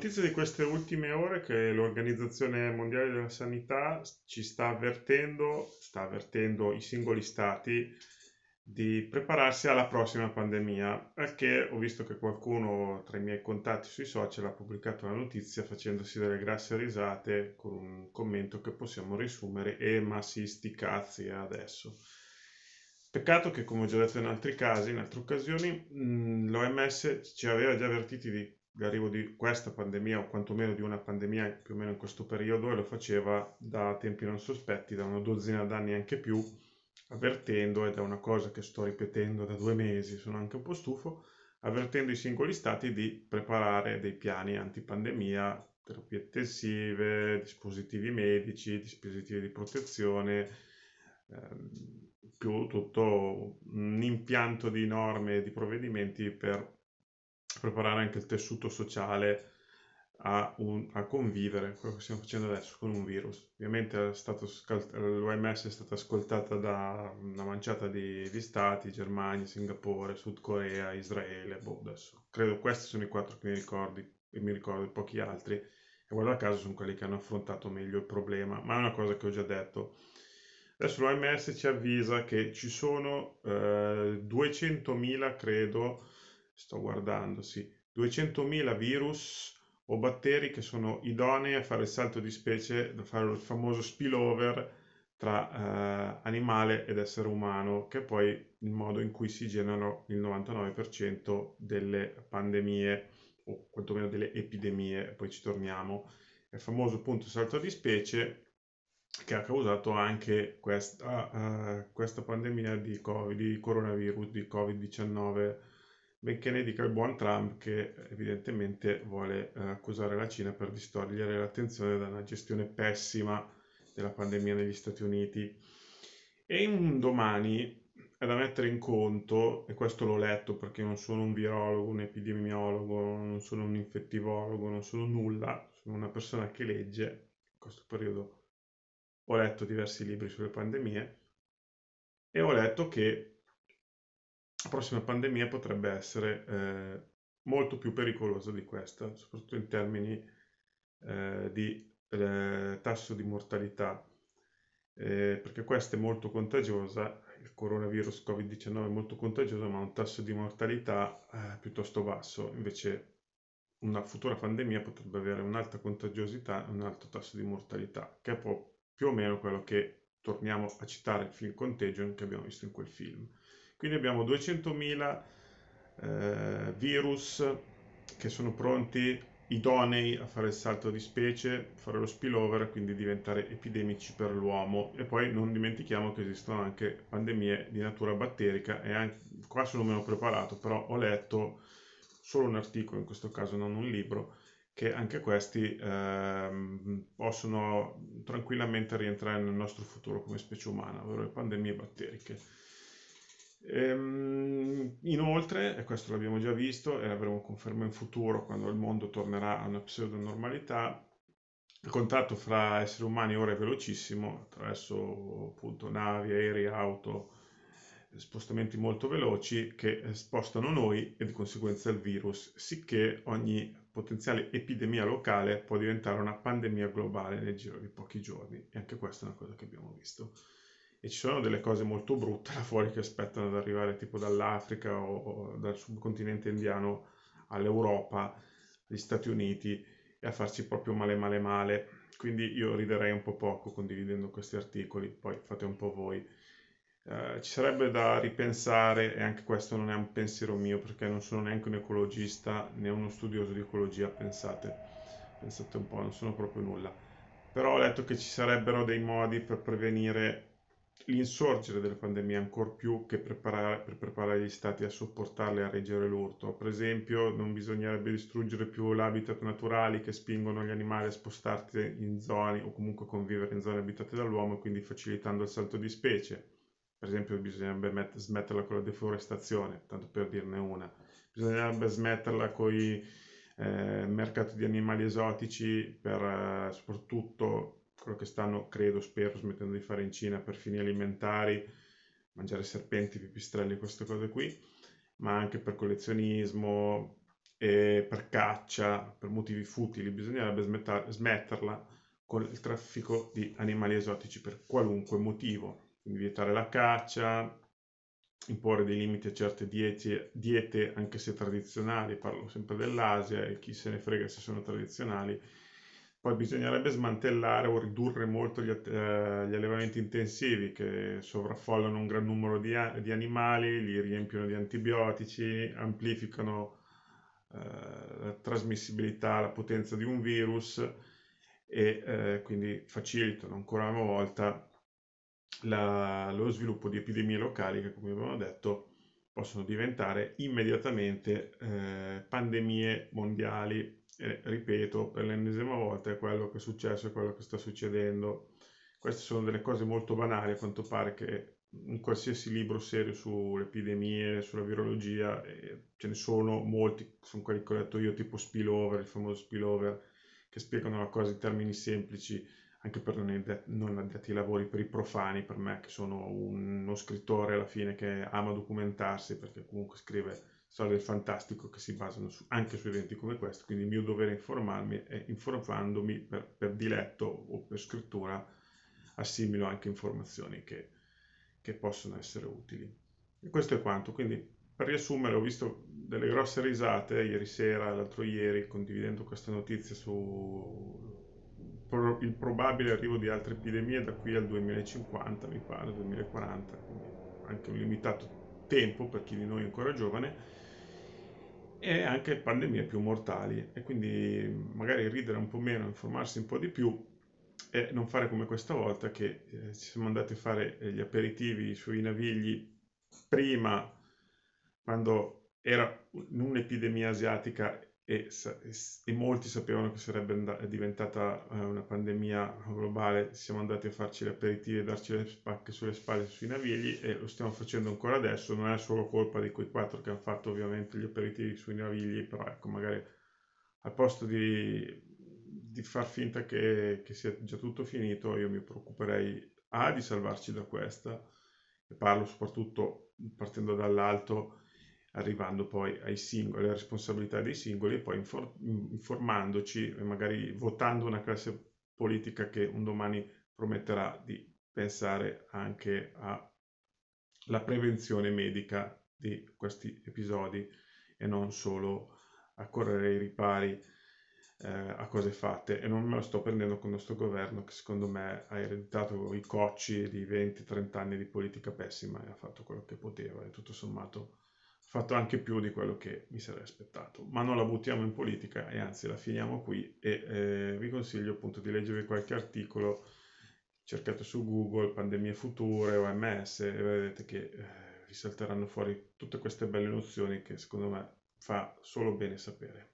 notizia di queste ultime ore è che l'Organizzazione Mondiale della Sanità ci sta avvertendo, sta avvertendo i singoli stati di prepararsi alla prossima pandemia, perché ho visto che qualcuno tra i miei contatti sui social ha pubblicato la notizia facendosi delle grasse risate con un commento che possiamo riassumere e ma si sti cazzi adesso. Peccato che, come ho già detto in altri casi, in altre occasioni, l'OMS ci aveva già avvertiti di l'arrivo di questa pandemia o quantomeno di una pandemia più o meno in questo periodo e lo faceva da tempi non sospetti, da una dozzina d'anni anche più, avvertendo, ed è una cosa che sto ripetendo da due mesi, sono anche un po' stufo, avvertendo i singoli stati di preparare dei piani antipandemia, terapie intensive, dispositivi medici, dispositivi di protezione, ehm, più tutto un impianto di norme e di provvedimenti per preparare anche il tessuto sociale a, un, a, convivere, quello che stiamo facendo adesso con un virus. Ovviamente l'OMS è stata ascoltata da una manciata di, di, stati, Germania, Singapore, Sud Corea, Israele, boh, adesso credo questi sono i quattro che mi ricordi e mi ricordo pochi altri e guarda caso sono quelli che hanno affrontato meglio il problema, ma è una cosa che ho già detto. Adesso l'OMS ci avvisa che ci sono eh, 200.000, credo, sto guardando, sì, 200.000 virus o batteri che sono idonei a fare il salto di specie, da fare il famoso spillover tra eh, animale ed essere umano, che è poi il modo in cui si generano il 99% delle pandemie o quantomeno delle epidemie, poi ci torniamo. Il famoso appunto salto di specie che ha causato anche questa, uh, questa pandemia di, COVID, di coronavirus, di Covid-19 benché ne dica il buon Trump che evidentemente vuole eh, accusare la Cina per distogliere l'attenzione da una gestione pessima della pandemia negli Stati Uniti. E un domani è da mettere in conto, e questo l'ho letto perché non sono un virologo, un epidemiologo, non sono un infettivologo, non sono nulla, sono una persona che legge, in questo periodo ho letto diversi libri sulle pandemie e ho letto che la prossima pandemia potrebbe essere eh, molto più pericolosa di questa, soprattutto in termini eh, di eh, tasso di mortalità, eh, perché questa è molto contagiosa, il coronavirus Covid-19 è molto contagioso, ma ha un tasso di mortalità eh, piuttosto basso, invece una futura pandemia potrebbe avere un'alta contagiosità e un alto tasso di mortalità, che è più o meno quello che torniamo a citare il film Contagion che abbiamo visto in quel film. Quindi abbiamo 200.000 eh, virus che sono pronti, idonei a fare il salto di specie, fare lo spillover, quindi diventare epidemici per l'uomo. E poi non dimentichiamo che esistono anche pandemie di natura batterica e anche, qua sono meno preparato, però ho letto solo un articolo, in questo caso non un libro, che anche questi ehm, possono tranquillamente rientrare nel nostro futuro come specie umana, ovvero le pandemie batteriche. Ehm, inoltre, e questo l'abbiamo già visto e avremo conferma in futuro quando il mondo tornerà a una pseudo-normalità, il contatto fra esseri umani ora è velocissimo attraverso appunto navi, aerei, auto, spostamenti molto veloci che spostano noi e di conseguenza il virus, sicché ogni potenziale epidemia locale può diventare una pandemia globale nel giro di pochi giorni e anche questa è una cosa che abbiamo visto e ci sono delle cose molto brutte là fuori che aspettano ad arrivare tipo dall'Africa o, o dal subcontinente indiano all'Europa, agli Stati Uniti e a farci proprio male male male. Quindi io riderei un po' poco condividendo questi articoli, poi fate un po' voi. Eh, ci sarebbe da ripensare, e anche questo non è un pensiero mio perché non sono neanche un ecologista né uno studioso di ecologia, pensate, pensate un po', non sono proprio nulla. Però ho letto che ci sarebbero dei modi per prevenire l'insorgere delle pandemie ancor più che preparare, per preparare gli stati a sopportarle e a reggere l'urto. Per esempio, non bisognerebbe distruggere più l'habitat naturali che spingono gli animali a spostarsi in zone o comunque convivere in zone abitate dall'uomo, quindi facilitando il salto di specie. Per esempio, bisognerebbe met- smetterla con la deforestazione, tanto per dirne una. Bisognerebbe smetterla con i eh, mercati di animali esotici per eh, soprattutto quello che stanno, credo, spero, smettendo di fare in Cina per fini alimentari, mangiare serpenti, pipistrelli, queste cose qui, ma anche per collezionismo, per caccia, per motivi futili, bisognerebbe smetterla con il traffico di animali esotici per qualunque motivo, quindi vietare la caccia, imporre dei limiti a certe diete, diete anche se tradizionali, parlo sempre dell'Asia e chi se ne frega se sono tradizionali, poi bisognerebbe smantellare o ridurre molto gli, eh, gli allevamenti intensivi che sovraffollano un gran numero di, di, animali, li riempiono di antibiotici, amplificano eh, la trasmissibilità, la potenza di un virus e eh, quindi facilitano ancora una volta la, lo sviluppo di epidemie locali che come abbiamo detto possono diventare immediatamente eh, pandemie mondiali e ripeto per l'ennesima volta è quello che è successo e quello che sta succedendo. Queste sono delle cose molto banali, a quanto pare che in qualsiasi libro serio sulle epidemie, sulla virologia, eh, ce ne sono molti, sono quelli che ho letto io, tipo spillover, il famoso spillover, che spiegano la cosa in termini semplici, anche per non addetti ai lavori, per i profani, per me che sono uno scrittore alla fine che ama documentarsi, perché comunque scrive storie del fantastico che si basano su, anche su eventi come questo, quindi il mio dovere è informarmi e informandomi per, per diletto o per scrittura assimilo anche informazioni che, che possono essere utili. E questo è quanto, quindi per riassumere ho visto delle grosse risate ieri sera, l'altro ieri, condividendo questa notizia su il probabile arrivo di altre epidemie da qui al 2050, mi pare, 2040, quindi anche un limitato tempo per chi di noi è ancora giovane e anche pandemie più mortali. E quindi magari ridere un po' meno, informarsi un po' di più e non fare come questa volta che eh, ci siamo andati a fare eh, gli aperitivi sui navigli prima quando era un'epidemia asiatica e, e, molti sapevano che sarebbe diventata eh, una pandemia globale, siamo andati a farci gli aperitivi e darci le spacche sulle spalle sui navigli e lo stiamo facendo ancora adesso, non è solo colpa di quei quattro che hanno fatto ovviamente gli aperitivi sui navigli, però ecco magari al posto di, di far finta che, che, sia già tutto finito, io mi preoccuperei A di salvarci da questa, e parlo soprattutto partendo dall'alto, arrivando poi ai singoli, alle responsabilità dei singoli e poi informandoci e magari votando una classe politica che un domani prometterà di pensare anche alla prevenzione medica di questi episodi e non solo a correre ai ripari eh, a cose fatte. E non me lo sto prendendo con questo governo che secondo me ha ereditato i cocci di 20-30 anni di politica pessima e ha fatto quello che poteva e tutto sommato fatto anche più di quello che mi sarei aspettato, ma non la buttiamo in politica e anzi la finiamo qui e eh, vi consiglio appunto di leggervi qualche articolo, cercate su Google pandemie future, OMS e vedrete che eh, vi salteranno fuori tutte queste belle nozioni che secondo me fa solo bene sapere.